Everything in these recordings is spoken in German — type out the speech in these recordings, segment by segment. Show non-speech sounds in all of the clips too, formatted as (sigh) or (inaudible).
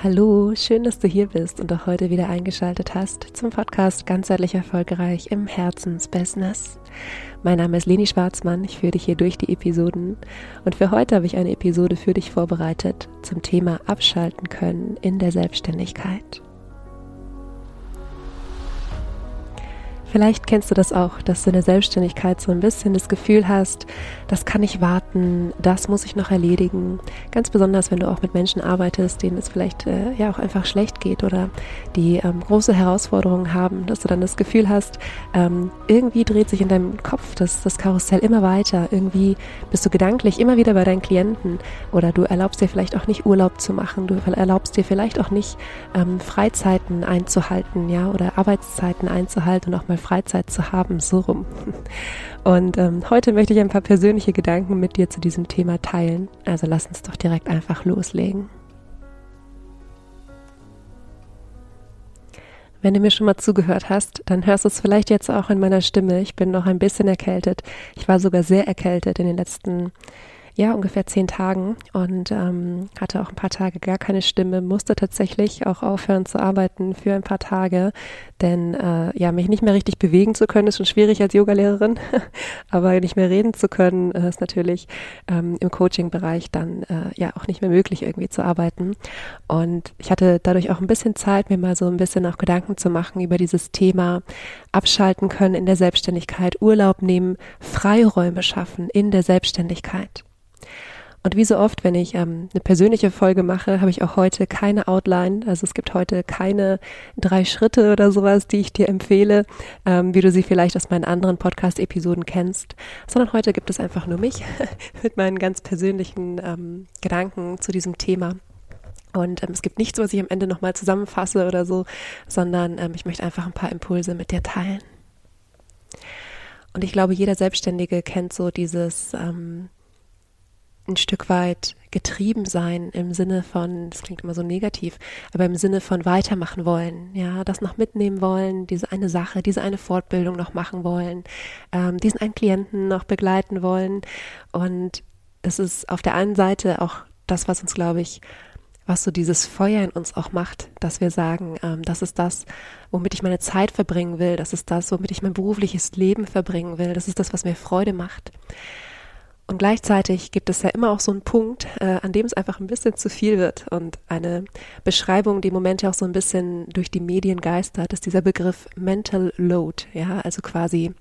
Hallo, schön, dass du hier bist und auch heute wieder eingeschaltet hast zum Podcast Ganzheitlich Erfolgreich im Herzensbusiness. Mein Name ist Leni Schwarzmann, ich führe dich hier durch die Episoden und für heute habe ich eine Episode für dich vorbereitet zum Thema Abschalten können in der Selbstständigkeit. Vielleicht kennst du das auch, dass du in der Selbstständigkeit so ein bisschen das Gefühl hast, das kann ich warten, das muss ich noch erledigen. Ganz besonders, wenn du auch mit Menschen arbeitest, denen es vielleicht äh, ja auch einfach schlecht geht oder die ähm, große Herausforderungen haben, dass du dann das Gefühl hast, ähm, irgendwie dreht sich in deinem Kopf das, das Karussell immer weiter. Irgendwie bist du gedanklich immer wieder bei deinen Klienten oder du erlaubst dir vielleicht auch nicht Urlaub zu machen, du erlaubst dir vielleicht auch nicht ähm, Freizeiten einzuhalten, ja, oder Arbeitszeiten einzuhalten und auch mal Freizeit zu haben, so rum. Und ähm, heute möchte ich ein paar persönliche Gedanken mit dir zu diesem Thema teilen. Also lass uns doch direkt einfach loslegen. Wenn du mir schon mal zugehört hast, dann hörst du es vielleicht jetzt auch in meiner Stimme. Ich bin noch ein bisschen erkältet. Ich war sogar sehr erkältet in den letzten ja, ungefähr zehn Tagen und ähm, hatte auch ein paar Tage gar keine Stimme, musste tatsächlich auch aufhören zu arbeiten für ein paar Tage, denn äh, ja, mich nicht mehr richtig bewegen zu können, ist schon schwierig als Yogalehrerin, (laughs) aber nicht mehr reden zu können, äh, ist natürlich ähm, im Coaching-Bereich dann äh, ja auch nicht mehr möglich, irgendwie zu arbeiten. Und ich hatte dadurch auch ein bisschen Zeit, mir mal so ein bisschen auch Gedanken zu machen über dieses Thema abschalten können in der Selbstständigkeit, Urlaub nehmen, Freiräume schaffen in der Selbstständigkeit. Und wie so oft, wenn ich ähm, eine persönliche Folge mache, habe ich auch heute keine Outline. Also es gibt heute keine drei Schritte oder sowas, die ich dir empfehle, ähm, wie du sie vielleicht aus meinen anderen Podcast-Episoden kennst, sondern heute gibt es einfach nur mich (laughs) mit meinen ganz persönlichen ähm, Gedanken zu diesem Thema. Und ähm, es gibt nichts, was ich am Ende nochmal zusammenfasse oder so, sondern ähm, ich möchte einfach ein paar Impulse mit dir teilen. Und ich glaube, jeder Selbstständige kennt so dieses, ähm, ein Stück weit getrieben sein im Sinne von, das klingt immer so negativ, aber im Sinne von weitermachen wollen, ja, das noch mitnehmen wollen, diese eine Sache, diese eine Fortbildung noch machen wollen, ähm, diesen einen Klienten noch begleiten wollen. Und das ist auf der einen Seite auch das, was uns, glaube ich, was so dieses Feuer in uns auch macht, dass wir sagen, ähm, das ist das, womit ich meine Zeit verbringen will, das ist das, womit ich mein berufliches Leben verbringen will, das ist das, was mir Freude macht. Und gleichzeitig gibt es ja immer auch so einen Punkt, äh, an dem es einfach ein bisschen zu viel wird. Und eine Beschreibung, die im Moment ja auch so ein bisschen durch die Medien geistert, ist dieser Begriff Mental Load. Ja, also quasi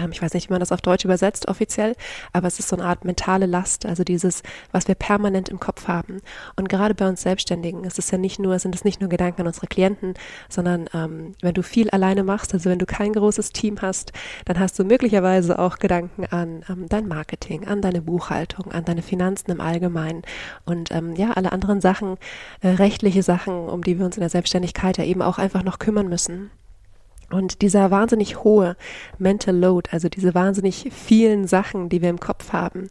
ähm, ich weiß nicht, wie man das auf Deutsch übersetzt offiziell, aber es ist so eine Art mentale Last, also dieses, was wir permanent im Kopf haben. Und gerade bei uns Selbstständigen ist es ja nicht nur, sind es nicht nur Gedanken an unsere Klienten, sondern ähm, wenn du viel alleine machst, also wenn du kein großes Team hast, dann hast du möglicherweise auch Gedanken an ähm, dein Marketing, an deine Buchhaltung, an deine Finanzen im Allgemeinen und ähm, ja, alle anderen Sachen, äh, rechtliche Sachen, um die wir uns in der Selbstständigkeit ja eben auch einfach noch kümmern müssen. Und dieser wahnsinnig hohe Mental Load, also diese wahnsinnig vielen Sachen, die wir im Kopf haben,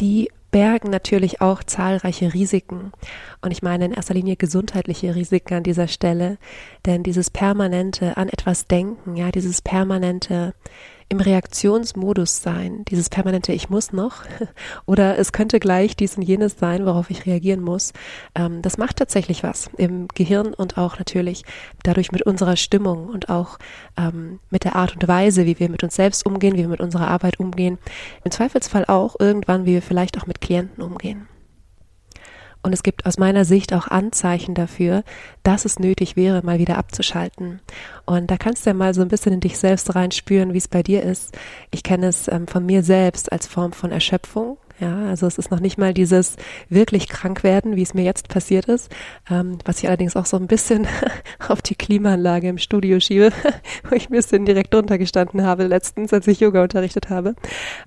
die bergen natürlich auch zahlreiche Risiken. Und ich meine in erster Linie gesundheitliche Risiken an dieser Stelle, denn dieses permanente an etwas denken, ja, dieses permanente im Reaktionsmodus sein, dieses permanente Ich muss noch (laughs) oder es könnte gleich dies und jenes sein, worauf ich reagieren muss. Ähm, das macht tatsächlich was im Gehirn und auch natürlich dadurch mit unserer Stimmung und auch ähm, mit der Art und Weise, wie wir mit uns selbst umgehen, wie wir mit unserer Arbeit umgehen. Im Zweifelsfall auch irgendwann, wie wir vielleicht auch mit Klienten umgehen. Und es gibt aus meiner Sicht auch Anzeichen dafür, dass es nötig wäre, mal wieder abzuschalten. Und da kannst du ja mal so ein bisschen in dich selbst reinspüren, wie es bei dir ist. Ich kenne es ähm, von mir selbst als Form von Erschöpfung, ja, also es ist noch nicht mal dieses wirklich krank werden, wie es mir jetzt passiert ist, ähm, was ich allerdings auch so ein bisschen (laughs) auf die Klimaanlage im Studio schiebe, (laughs) wo ich ein bisschen direkt drunter gestanden habe letztens, als ich Yoga unterrichtet habe.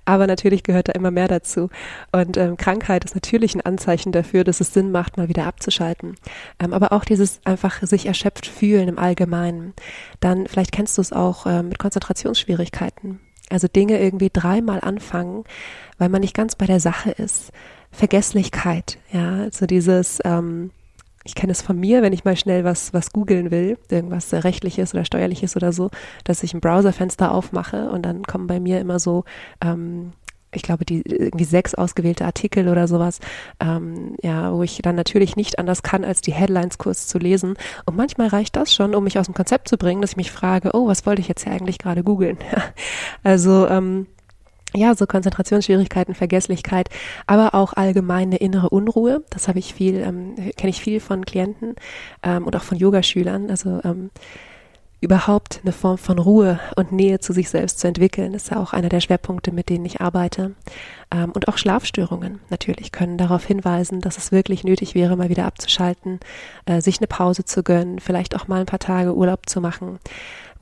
Aber natürlich gehört da immer mehr dazu. Und ähm, Krankheit ist natürlich ein Anzeichen dafür, dass es Sinn macht, mal wieder abzuschalten. Ähm, aber auch dieses einfach sich erschöpft fühlen im Allgemeinen. Dann vielleicht kennst du es auch äh, mit Konzentrationsschwierigkeiten. Also Dinge irgendwie dreimal anfangen, weil man nicht ganz bei der Sache ist. Vergesslichkeit, ja, also dieses, ähm, ich kenne es von mir, wenn ich mal schnell was, was googeln will, irgendwas rechtliches oder steuerliches oder so, dass ich ein Browserfenster aufmache und dann kommen bei mir immer so ähm, ich glaube, die irgendwie sechs ausgewählte Artikel oder sowas, ähm, ja, wo ich dann natürlich nicht anders kann, als die Headlines kurz zu lesen. Und manchmal reicht das schon, um mich aus dem Konzept zu bringen, dass ich mich frage, oh, was wollte ich jetzt hier eigentlich gerade googeln? (laughs) also ähm, ja, so Konzentrationsschwierigkeiten, Vergesslichkeit, aber auch allgemeine innere Unruhe. Das habe ich viel, ähm, kenne ich viel von Klienten ähm, und auch von Yogaschülern. Also ähm, überhaupt eine Form von Ruhe und Nähe zu sich selbst zu entwickeln, ist ja auch einer der Schwerpunkte, mit denen ich arbeite. Ähm, und auch Schlafstörungen natürlich können darauf hinweisen, dass es wirklich nötig wäre, mal wieder abzuschalten, äh, sich eine Pause zu gönnen, vielleicht auch mal ein paar Tage Urlaub zu machen.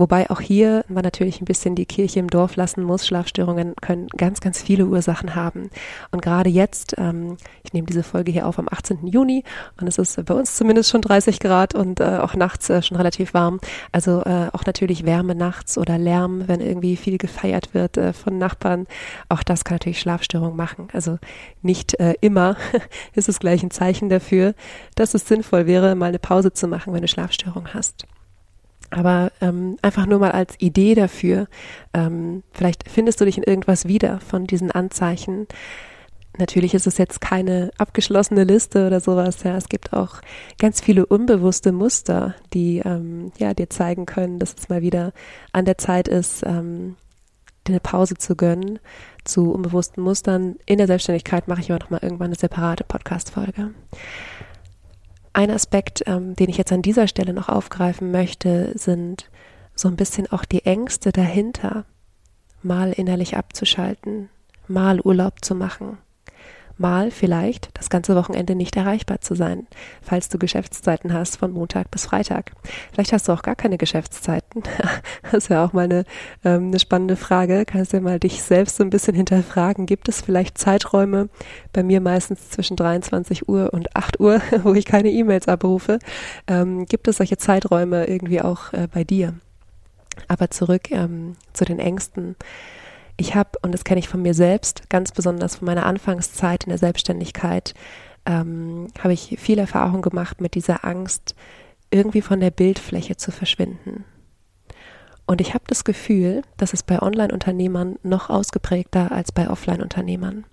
Wobei auch hier man natürlich ein bisschen die Kirche im Dorf lassen muss. Schlafstörungen können ganz, ganz viele Ursachen haben. Und gerade jetzt, ähm, ich nehme diese Folge hier auf am 18. Juni und es ist bei uns zumindest schon 30 Grad und äh, auch nachts äh, schon relativ warm. Also äh, auch natürlich Wärme nachts oder Lärm, wenn irgendwie viel gefeiert wird äh, von Nachbarn. Auch das kann natürlich Schlafstörungen machen. Also nicht äh, immer (laughs) ist es gleich ein Zeichen dafür, dass es sinnvoll wäre, mal eine Pause zu machen, wenn du Schlafstörungen hast. Aber ähm, einfach nur mal als Idee dafür, ähm, vielleicht findest du dich in irgendwas wieder von diesen Anzeichen. Natürlich ist es jetzt keine abgeschlossene Liste oder sowas. Ja, es gibt auch ganz viele unbewusste Muster, die ähm, ja dir zeigen können, dass es mal wieder an der Zeit ist, ähm, dir eine Pause zu gönnen zu unbewussten Mustern. In der Selbstständigkeit mache ich aber noch mal irgendwann eine separate Podcast-Folge. Ein Aspekt, ähm, den ich jetzt an dieser Stelle noch aufgreifen möchte, sind so ein bisschen auch die Ängste dahinter, mal innerlich abzuschalten, mal Urlaub zu machen, mal vielleicht das ganze Wochenende nicht erreichbar zu sein, falls du Geschäftszeiten hast von Montag bis Freitag. Vielleicht hast du auch gar keine Geschäftszeiten. (laughs) Das ist ja auch mal eine, ähm, eine spannende Frage. Kannst du ja mal dich selbst so ein bisschen hinterfragen. Gibt es vielleicht Zeiträume, bei mir meistens zwischen 23 Uhr und 8 Uhr, (laughs) wo ich keine E-Mails abrufe? Ähm, gibt es solche Zeiträume irgendwie auch äh, bei dir? Aber zurück ähm, zu den Ängsten. Ich habe, und das kenne ich von mir selbst, ganz besonders von meiner Anfangszeit in der Selbstständigkeit, ähm, habe ich viel Erfahrung gemacht mit dieser Angst, irgendwie von der Bildfläche zu verschwinden. Und ich habe das Gefühl, dass es bei Online-Unternehmern noch ausgeprägter als bei Offline-Unternehmern.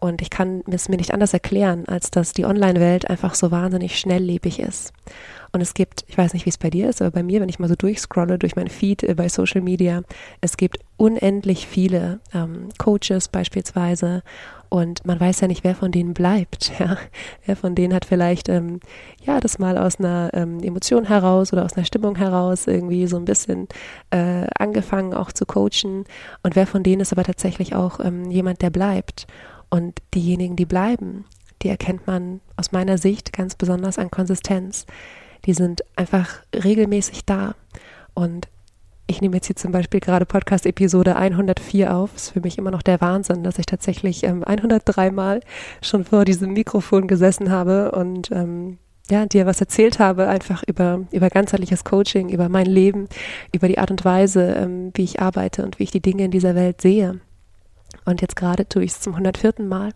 Und ich kann es mir nicht anders erklären, als dass die Online-Welt einfach so wahnsinnig schnelllebig ist. Und es gibt, ich weiß nicht, wie es bei dir ist, aber bei mir, wenn ich mal so durchscrolle durch mein Feed äh, bei Social Media, es gibt unendlich viele ähm, Coaches beispielsweise und man weiß ja nicht, wer von denen bleibt. (laughs) Ja? Wer von denen hat vielleicht ähm, ja das mal aus einer ähm, Emotion heraus oder aus einer Stimmung heraus irgendwie so ein bisschen äh, angefangen auch zu coachen und wer von denen ist aber tatsächlich auch ähm, jemand, der bleibt. Und diejenigen, die bleiben, die erkennt man aus meiner Sicht ganz besonders an Konsistenz die sind einfach regelmäßig da. Und ich nehme jetzt hier zum Beispiel gerade Podcast-Episode 104 auf. Ist für mich immer noch der Wahnsinn, dass ich tatsächlich ähm, 103 Mal schon vor diesem Mikrofon gesessen habe und ähm, ja, dir was erzählt habe, einfach über, über ganzheitliches Coaching, über mein Leben, über die Art und Weise, ähm, wie ich arbeite und wie ich die Dinge in dieser Welt sehe. Und jetzt gerade tue ich es zum 104. Mal.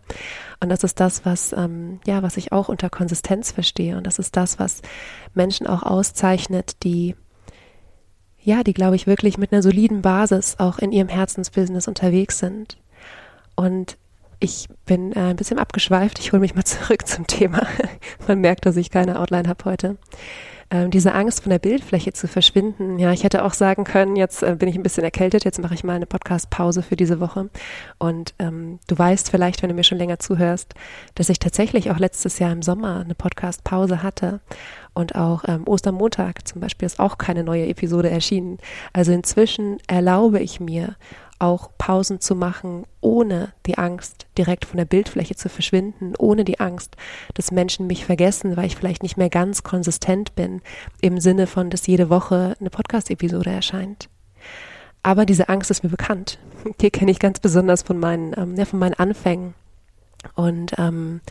Und das ist das, was, ähm, ja, was ich auch unter Konsistenz verstehe. Und das ist das, was Menschen auch auszeichnet, die, ja, die, glaube ich, wirklich mit einer soliden Basis auch in ihrem Herzensbusiness unterwegs sind. Und ich bin äh, ein bisschen abgeschweift. Ich hole mich mal (laughs) zurück zum Thema. Man merkt, dass ich keine Outline habe heute ähm, diese Angst von der Bildfläche zu verschwinden. Ja, ich hätte auch sagen können, jetzt äh, bin ich ein bisschen erkältet, jetzt mache ich mal eine Podcast-Pause für diese Woche. Und ähm, du weißt vielleicht, wenn du mir schon länger zuhörst, dass ich tatsächlich auch letztes Jahr im Sommer eine Podcast-Pause hatte. Und auch ähm, Ostermontag zum Beispiel ist auch keine neue Episode erschienen. Also inzwischen erlaube ich mir, auch Pausen zu machen, ohne die Angst, direkt von der Bildfläche zu verschwinden, ohne die Angst, dass Menschen mich vergessen, weil ich vielleicht nicht mehr ganz konsistent bin, im Sinne von, dass jede Woche eine Podcast-Episode erscheint. Aber diese Angst ist mir bekannt. (laughs) Die kenne ich ganz besonders von meinen, ähm, ja, von meinen Anfängen. Und ähm,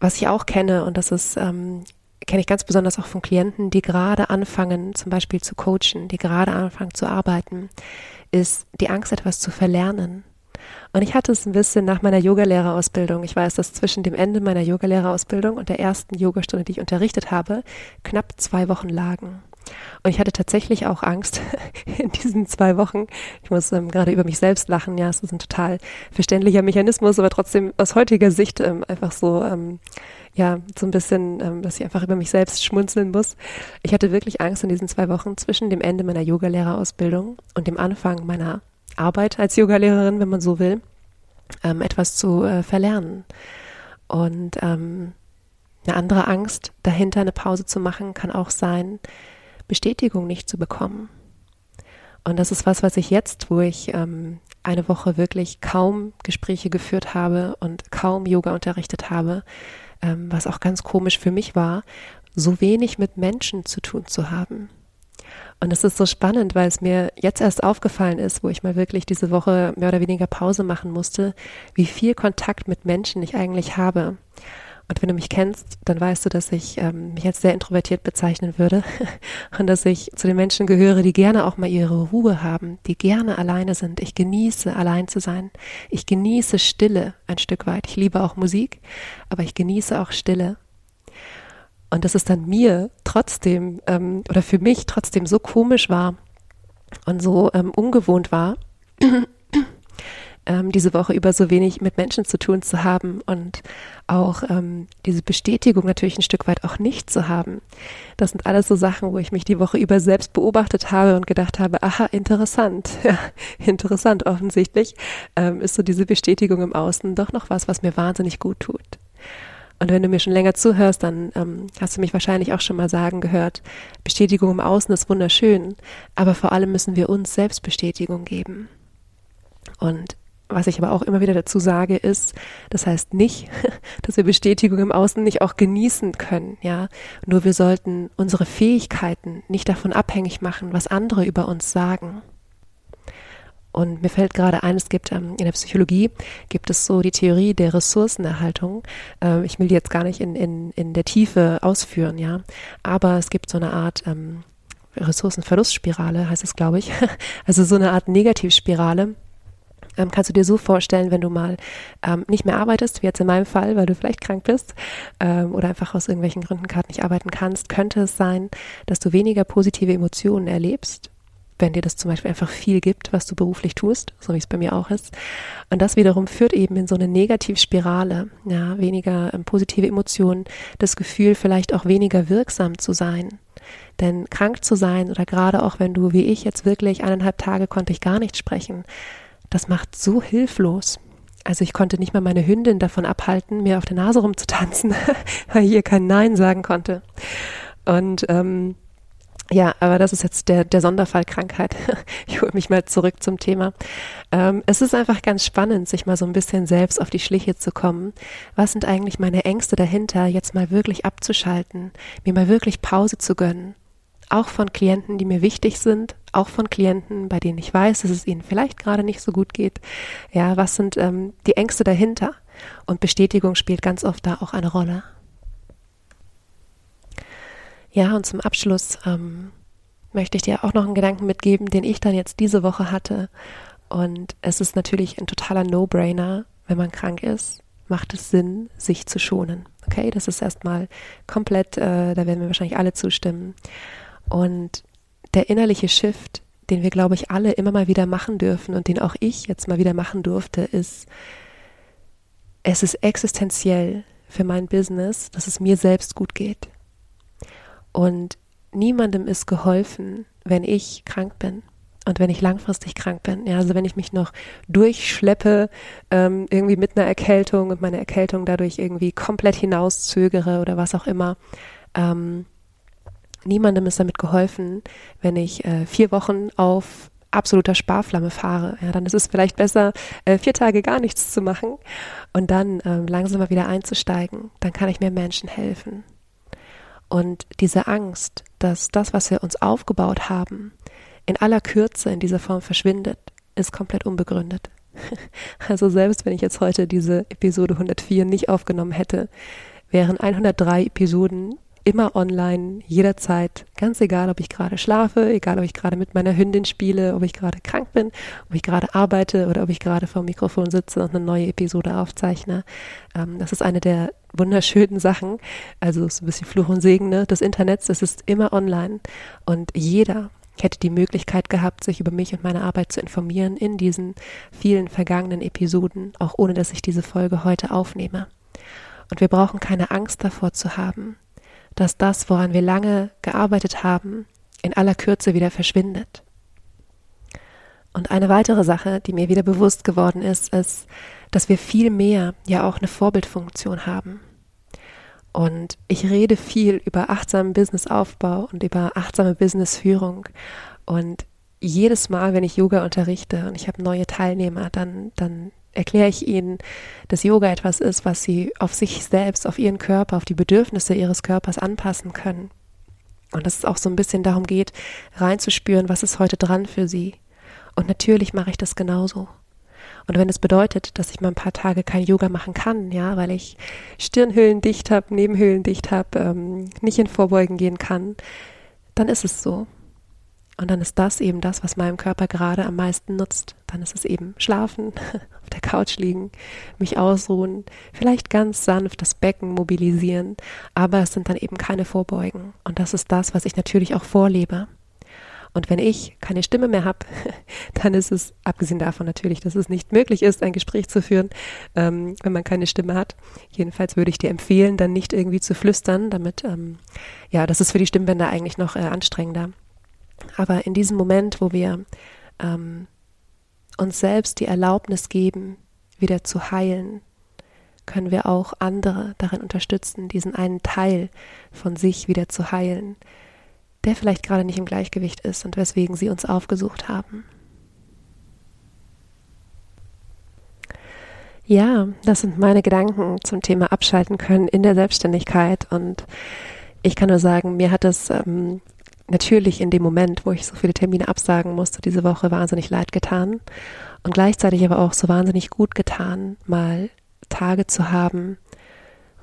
was ich auch kenne, und das ist ähm, kenne ich ganz besonders auch von Klienten, die gerade anfangen, zum Beispiel zu coachen, die gerade anfangen zu arbeiten, ist die Angst, etwas zu verlernen. Und ich hatte es ein bisschen nach meiner Yogalehrerausbildung. Ich weiß, dass zwischen dem Ende meiner Yogalehrerausbildung und der ersten Yogastunde, die ich unterrichtet habe, knapp zwei Wochen lagen. Und ich hatte tatsächlich auch Angst (laughs) in diesen zwei Wochen. Ich muss ähm, gerade über mich selbst lachen. Ja, es ist ein total verständlicher Mechanismus, aber trotzdem aus heutiger Sicht ähm, einfach so, ähm, ja, so ein bisschen, ähm, dass ich einfach über mich selbst schmunzeln muss. Ich hatte wirklich Angst in diesen zwei Wochen zwischen dem Ende meiner Yogalehrerausbildung und dem Anfang meiner Arbeit als Yogalehrerin, wenn man so will, ähm, etwas zu äh, verlernen. Und ähm, eine andere Angst dahinter, eine Pause zu machen, kann auch sein, Bestätigung nicht zu bekommen. Und das ist was, was ich jetzt, wo ich ähm, eine Woche wirklich kaum Gespräche geführt habe und kaum Yoga unterrichtet habe, ähm, was auch ganz komisch für mich war, so wenig mit Menschen zu tun zu haben. Und es ist so spannend, weil es mir jetzt erst aufgefallen ist, wo ich mal wirklich diese Woche mehr oder weniger Pause machen musste, wie viel Kontakt mit Menschen ich eigentlich habe. Und wenn du mich kennst, dann weißt du, dass ich ähm, mich als sehr introvertiert bezeichnen würde (laughs) und dass ich zu den Menschen gehöre, die gerne auch mal ihre Ruhe haben, die gerne alleine sind. Ich genieße, allein zu sein. Ich genieße Stille ein Stück weit. Ich liebe auch Musik, aber ich genieße auch Stille. Und dass es dann mir trotzdem ähm, oder für mich trotzdem so komisch war und so ähm, ungewohnt war, ähm, diese Woche über so wenig mit Menschen zu tun zu haben und auch ähm, diese Bestätigung natürlich ein Stück weit auch nicht zu haben. Das sind alles so Sachen, wo ich mich die Woche über selbst beobachtet habe und gedacht habe, aha, interessant, (laughs) ja, interessant offensichtlich, ähm, ist so diese Bestätigung im Außen doch noch was, was mir wahnsinnig gut tut. Und wenn du mir schon länger zuhörst, dann ähm, hast du mich wahrscheinlich auch schon mal sagen gehört, Bestätigung im Außen ist wunderschön, aber vor allem müssen wir uns selbst Bestätigung geben. Und was ich aber auch immer wieder dazu sage, ist, das heißt nicht, (laughs) dass wir Bestätigung im Außen nicht auch genießen können, ja. Nur wir sollten unsere Fähigkeiten nicht davon abhängig machen, was andere über uns sagen. Und mir fällt gerade ein, es gibt ähm, in der Psychologie gibt es so die Theorie der Ressourcenerhaltung. Ähm, ich will die jetzt gar nicht in, in, in der Tiefe ausführen, ja. Aber es gibt so eine Art ähm, Ressourcenverlustspirale, heißt es, glaube ich. (laughs) Also so eine Art Negativspirale, ähm, kannst du dir so vorstellen, wenn du mal ähm, nicht mehr arbeitest, wie jetzt in meinem Fall, weil du vielleicht krank bist ähm, oder einfach aus irgendwelchen Gründen gerade nicht arbeiten kannst, könnte es sein, dass du weniger positive Emotionen erlebst, wenn dir das zum Beispiel einfach viel gibt, was du beruflich tust, so wie es bei mir auch ist. Und das wiederum führt eben in so eine Negativspirale, ja, weniger ähm, positive Emotionen, das Gefühl, vielleicht auch weniger wirksam zu sein. Denn krank zu sein oder gerade auch wenn du wie ich jetzt wirklich eineinhalb Tage konnte ich gar nicht sprechen, das macht so hilflos. Also ich konnte nicht mal meine Hündin davon abhalten, mir auf der Nase rumzutanzen, (laughs) weil ich ihr kein Nein sagen konnte. Und ähm, ja, aber das ist jetzt der, der Sonderfall Krankheit. (laughs) Ich hole mich mal zurück zum Thema. Ähm, es ist einfach ganz spannend, sich mal so ein bisschen selbst auf die Schliche zu kommen. Was sind eigentlich meine Ängste dahinter, jetzt mal wirklich abzuschalten, mir mal wirklich Pause zu gönnen auch von Klienten, die mir wichtig sind, auch von Klienten, bei denen ich weiß, dass es ihnen vielleicht gerade nicht so gut geht. Ja, was sind ähm, die Ängste dahinter? Und Bestätigung spielt ganz oft da auch eine Rolle. Ja, und zum Abschluss ähm, möchte ich dir auch noch einen Gedanken mitgeben, den ich dann jetzt diese Woche hatte. Und es ist natürlich ein totaler No-Brainer, wenn man krank ist, macht es Sinn, sich zu schonen. Okay, das ist erstmal komplett, äh, da werden wir wahrscheinlich alle zustimmen. Und der innerliche Shift, den wir, glaube ich, alle immer mal wieder machen dürfen und den auch ich jetzt mal wieder machen durfte, ist, es ist existenziell für mein Business, dass es mir selbst gut geht. Und niemandem ist geholfen, wenn ich krank bin und wenn ich langfristig krank bin. Ja, also wenn ich mich noch durchschleppe, ähm, irgendwie mit einer Erkältung und meine Erkältung dadurch irgendwie komplett hinauszögere oder was auch immer, ähm, niemandem ist damit geholfen, wenn ich äh, vier Wochen auf absoluter Sparflamme fahre. Ja, dann ist es vielleicht besser, äh, vier Tage gar nichts zu machen und dann ähm, langsam mal wieder einzusteigen. Dann kann ich mehr Menschen helfen. Und diese Angst, dass das, was wir uns aufgebaut haben, in aller Kürze in dieser Form verschwindet, ist komplett unbegründet. (laughs) Also selbst wenn ich jetzt heute diese Episode 104 nicht aufgenommen hätte, wären 103 Episoden immer online, jederzeit, ganz egal, ob ich gerade schlafe, egal, ob ich gerade mit meiner Hündin spiele, ob ich gerade krank bin, ob ich gerade arbeite oder ob ich gerade vor dem Mikrofon sitze und eine neue Episode aufzeichne. Ähm, das ist eine der wunderschönen Sachen, also so ein bisschen Fluch und Segen ne, des Internets, es ist immer online und jeder hätte die Möglichkeit gehabt, sich über mich und meine Arbeit zu informieren in diesen vielen vergangenen Episoden, auch ohne dass ich diese Folge heute aufnehme. Und wir brauchen keine Angst davor zu haben, dass das, woran wir lange gearbeitet haben, in aller Kürze wieder verschwindet. Und eine weitere Sache, die mir wieder bewusst geworden ist, ist, dass wir viel mehr ja auch eine Vorbildfunktion haben. Und ich rede viel über achtsamen Businessaufbau und über achtsame Businessführung. Und jedes Mal, wenn ich Yoga unterrichte und ich habe neue Teilnehmer, dann, dann erkläre ich ihnen, dass Yoga etwas ist, was sie auf sich selbst, auf ihren Körper, auf die Bedürfnisse ihres Körpers anpassen können. Und dass es auch so ein bisschen darum geht, reinzuspüren, was ist heute dran für sie. Und natürlich mache ich das genauso. Und wenn es bedeutet, dass ich mal ein paar Tage kein Yoga machen kann, ja, weil ich Stirnhöhlen dicht habe, Nebenhöhlen dicht habe, ähm, nicht in Vorbeugen gehen kann, dann ist es so. Und dann ist das eben das, was meinem Körper gerade am meisten nutzt. Dann ist es eben schlafen, (laughs) auf der Couch liegen, mich ausruhen, vielleicht ganz sanft das Becken mobilisieren, aber es sind dann eben keine Vorbeugen. Und das ist das, was ich natürlich auch vorlebe. Und wenn ich keine Stimme mehr habe, (laughs) dann ist es, abgesehen davon natürlich, dass es nicht möglich ist, ein Gespräch zu führen, ähm, wenn man keine Stimme hat. Jedenfalls würde ich dir empfehlen, dann nicht irgendwie zu flüstern, damit, ähm, ja, das ist für die Stimmbänder eigentlich noch äh, anstrengender. Aber in diesem Moment, wo wir ähm, uns selbst die Erlaubnis geben, wieder zu heilen, können wir auch andere darin unterstützen, diesen einen Teil von sich wieder zu heilen, der vielleicht gerade nicht im Gleichgewicht ist und weswegen sie uns aufgesucht haben. Ja, das sind meine Gedanken zum Thema Abschalten können in der Selbstständigkeit und ich kann nur sagen, mir hat es ähm, natürlich in dem Moment, wo ich so viele Termine absagen musste, diese Woche wahnsinnig leid getan und gleichzeitig aber auch so wahnsinnig gut getan, mal Tage zu haben,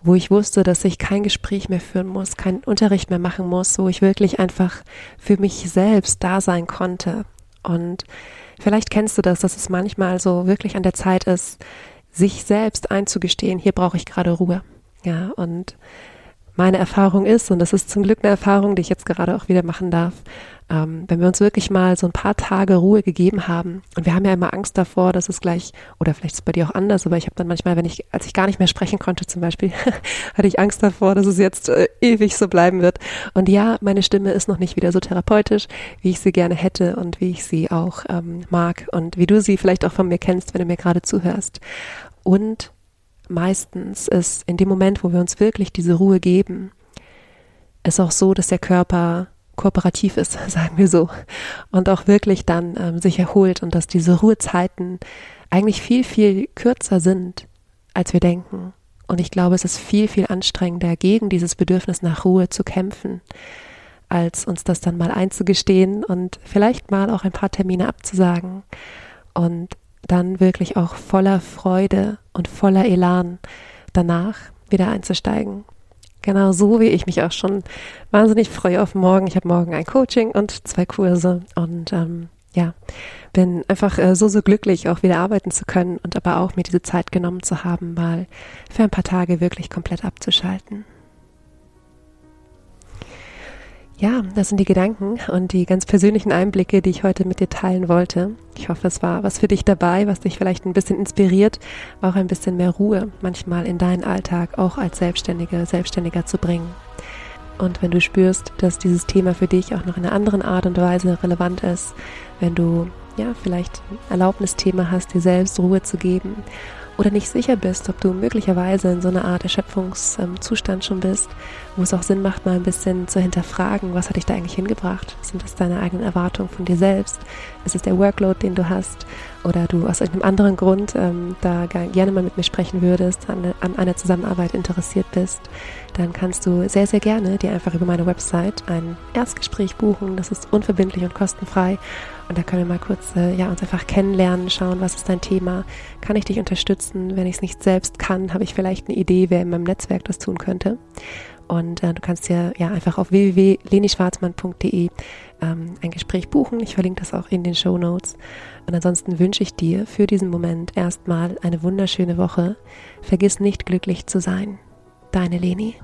wo ich wusste, dass ich kein Gespräch mehr führen muss, keinen Unterricht mehr machen muss, wo ich wirklich einfach für mich selbst da sein konnte. Und vielleicht kennst du das, dass es manchmal so wirklich an der Zeit ist, sich selbst einzugestehen, hier brauche ich gerade Ruhe. Ja, und meine Erfahrung ist, und das ist zum Glück eine Erfahrung, die ich jetzt gerade auch wieder machen darf, ähm, wenn wir uns wirklich mal so ein paar Tage Ruhe gegeben haben, und wir haben ja immer Angst davor, dass es gleich, oder vielleicht ist es bei dir auch anders, aber ich habe dann manchmal, wenn ich, als ich gar nicht mehr sprechen konnte zum Beispiel, (laughs) hatte ich Angst davor, dass es jetzt äh, ewig so bleiben wird. Und ja, meine Stimme ist noch nicht wieder so therapeutisch, wie ich sie gerne hätte und wie ich sie auch ähm, mag und wie du sie vielleicht auch von mir kennst, wenn du mir gerade zuhörst. Und meistens ist in dem Moment, wo wir uns wirklich diese Ruhe geben, ist auch so, dass der Körper kooperativ ist, (laughs) sagen wir so, und auch wirklich dann ähm, sich erholt und dass diese Ruhezeiten eigentlich viel, viel kürzer sind, als wir denken. Und ich glaube, es ist viel, viel anstrengender, gegen dieses Bedürfnis nach Ruhe zu kämpfen, als uns das dann mal einzugestehen und vielleicht mal auch ein paar Termine abzusagen und dann wirklich auch voller Freude und voller Elan danach wieder einzusteigen. Genau so wie ich mich auch schon wahnsinnig freue auf morgen. Ich habe morgen ein Coaching und zwei Kurse und ähm, ja, bin einfach äh, so, so glücklich, auch wieder arbeiten zu können und aber auch mir diese Zeit genommen zu haben, mal für ein paar Tage wirklich komplett abzuschalten. Ja, das sind die Gedanken und die ganz persönlichen Einblicke, die ich heute mit dir teilen wollte. Ich hoffe, es war was für dich dabei, was dich vielleicht ein bisschen inspiriert, auch ein bisschen mehr Ruhe manchmal in deinen Alltag auch als Selbstständige, Selbstständiger zu bringen. Und wenn du spürst, dass dieses Thema für dich auch noch in einer anderen Art und Weise relevant ist, wenn du ja vielleicht ein Erlaubnisthema hast, dir selbst Ruhe zu geben oder nicht sicher bist, ob du möglicherweise in so einer Art Erschöpfungszustand schon bist, wo es auch Sinn macht, mal ein bisschen zu hinterfragen, was hat dich da eigentlich hingebracht? Sind das deine eigenen Erwartungen von dir selbst? Ist es der Workload, den du hast? Oder du aus irgendeinem anderen Grund ähm, da gerne mal mit mir sprechen würdest, an, an einer Zusammenarbeit interessiert bist, dann kannst du sehr, sehr gerne dir einfach über meine Website ein Erstgespräch buchen. Das ist unverbindlich und kostenfrei Und da können wir mal kurz äh, ja, uns einfach kennenlernen, schauen, was ist dein Thema, kann ich dich unterstützen, wenn ich es nicht selbst kann, habe ich vielleicht eine Idee, wer in meinem Netzwerk das tun könnte. Und äh, du kannst dir ja einfach auf www.lenischwarzmann.de ähm, ein Gespräch buchen. Ich verlinke das auch in den Show Notes. Und ansonsten wünsche ich dir für diesen Moment erstmal eine wunderschöne Woche. Vergiss nicht glücklich zu sein. Deine Leni.